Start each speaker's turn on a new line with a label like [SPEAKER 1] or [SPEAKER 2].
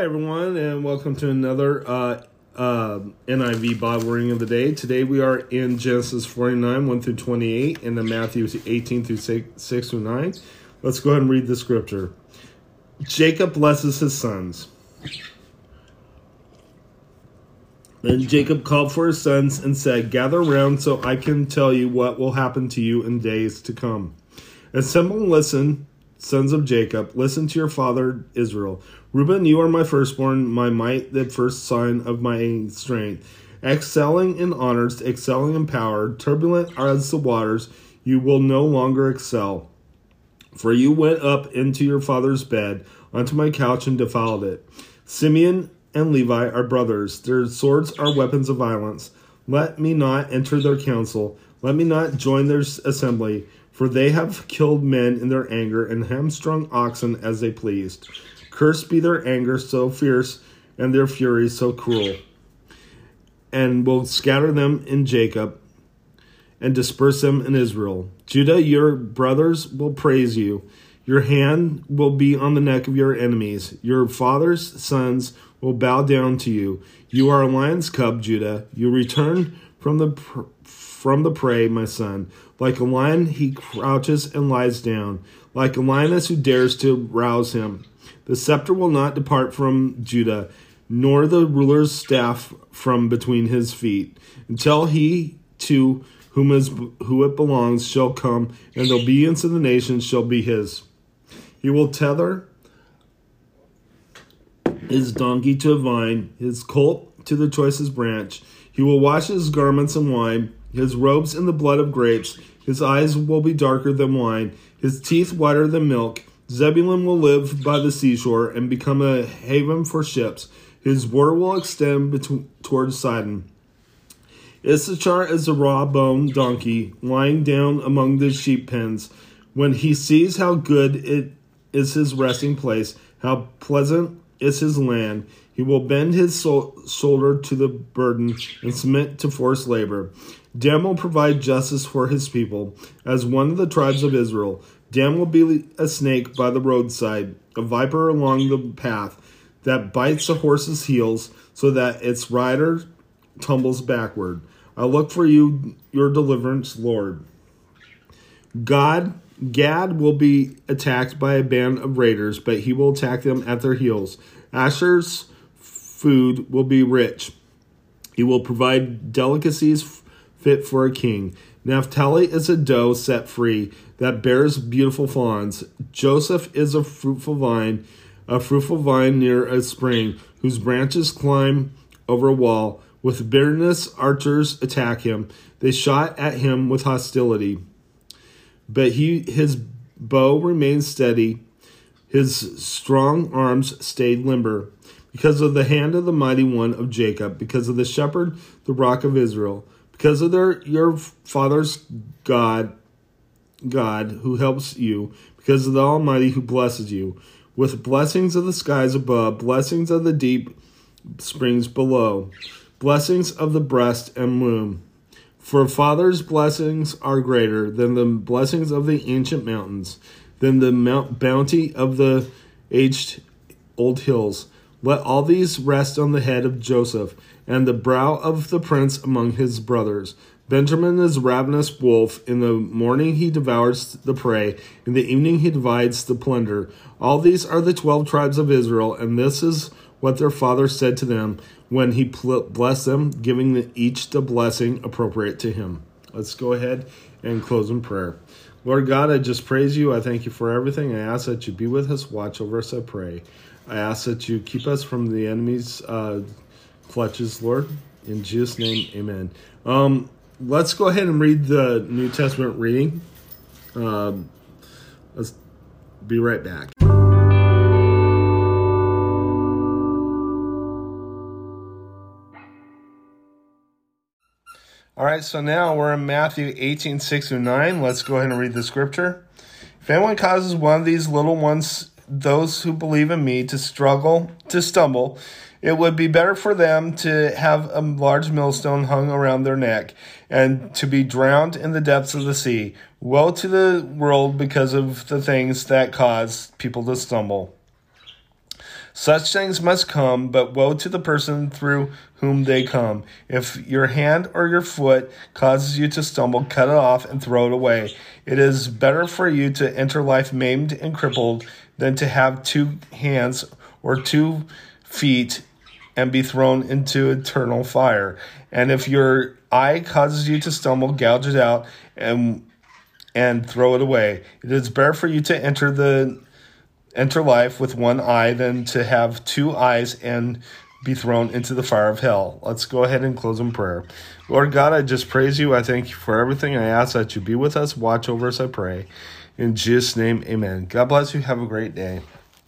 [SPEAKER 1] Hi, everyone, and welcome to another uh, uh, NIV Bible reading of the day. Today we are in Genesis 49, 1 through 28, and then Matthew 18 through 6, 6 through 9. Let's go ahead and read the scripture. Jacob blesses his sons. Then Jacob called for his sons and said, Gather round so I can tell you what will happen to you in days to come. Assemble and listen, sons of Jacob. Listen to your father Israel. Reuben, you are my firstborn, my might, the first sign of my strength. Excelling in honors, excelling in power, turbulent as the waters, you will no longer excel. For you went up into your father's bed, onto my couch, and defiled it. Simeon and Levi are brothers. Their swords are weapons of violence. Let me not enter their council. Let me not join their assembly. For they have killed men in their anger and hamstrung oxen as they pleased. Cursed be their anger so fierce and their fury so cruel. And will scatter them in Jacob and disperse them in Israel. Judah, your brothers will praise you. Your hand will be on the neck of your enemies. Your father's sons will bow down to you. You are a lion's cub, Judah. You return from the pr- from the prey, my son. Like a lion, he crouches and lies down. Like a lioness who dares to rouse him. The scepter will not depart from Judah, nor the ruler's staff from between his feet, until he to whom is who it belongs shall come, and the obedience of the nations shall be his. He will tether his donkey to a vine, his colt to the choicest branch. He will wash his garments in wine, his robes in the blood of grapes. His eyes will be darker than wine, his teeth whiter than milk. Zebulun will live by the seashore and become a haven for ships. His border will extend between, towards Sidon. Issachar is a raw boned donkey lying down among the sheep pens. When he sees how good it is his resting place, how pleasant is his land, he will bend his shoulder to the burden and submit to forced labor. Dan will provide justice for his people as one of the tribes of Israel. Dan will be a snake by the roadside, a viper along the path that bites a horse's heels so that its rider tumbles backward. I look for you, your deliverance, Lord. God, Gad will be attacked by a band of raiders, but he will attack them at their heels. Asher's food will be rich. He will provide delicacies fit for a king. Naphtali is a doe set free that bears beautiful fawns. Joseph is a fruitful vine, a fruitful vine near a spring, whose branches climb over a wall. With bitterness, archers attack him. They shot at him with hostility. But he, his bow remained steady. His strong arms stayed limber. Because of the hand of the mighty one of Jacob, because of the shepherd, the rock of Israel, because of their your father's God, God who helps you, because of the Almighty who blesses you, with blessings of the skies above, blessings of the deep springs below, blessings of the breast and womb. For father's blessings are greater than the blessings of the ancient mountains, than the mount bounty of the aged old hills. Let all these rest on the head of Joseph, and the brow of the prince among his brothers. Benjamin is ravenous wolf. In the morning he devours the prey, in the evening he divides the plunder. All these are the twelve tribes of Israel, and this is what their father said to them when he blessed them, giving each the blessing appropriate to him. Let's go ahead and close in prayer. Lord God, I just praise you. I thank you for everything. I ask that you be with us, watch over us, I pray. I ask that you keep us from the enemy's uh, clutches, Lord. In Jesus' name, amen. Um, let's go ahead and read the New Testament reading. Um, let's be right back. All right, so now we're in Matthew 18, 6 through 9. Let's go ahead and read the scripture. If anyone causes one of these little ones, those who believe in me, to struggle, to stumble, it would be better for them to have a large millstone hung around their neck and to be drowned in the depths of the sea. Woe to the world because of the things that cause people to stumble. Such things must come, but woe to the person through whom they come. If your hand or your foot causes you to stumble, cut it off and throw it away. It is better for you to enter life maimed and crippled than to have two hands or two feet and be thrown into eternal fire. And if your eye causes you to stumble, gouge it out and and throw it away. It is better for you to enter the enter life with one eye than to have two eyes and be thrown into the fire of hell. Let's go ahead and close in prayer. Lord God, I just praise you. I thank you for everything. I ask that you be with us, watch over us, I pray. In Jesus' name, amen. God bless you. Have a great day.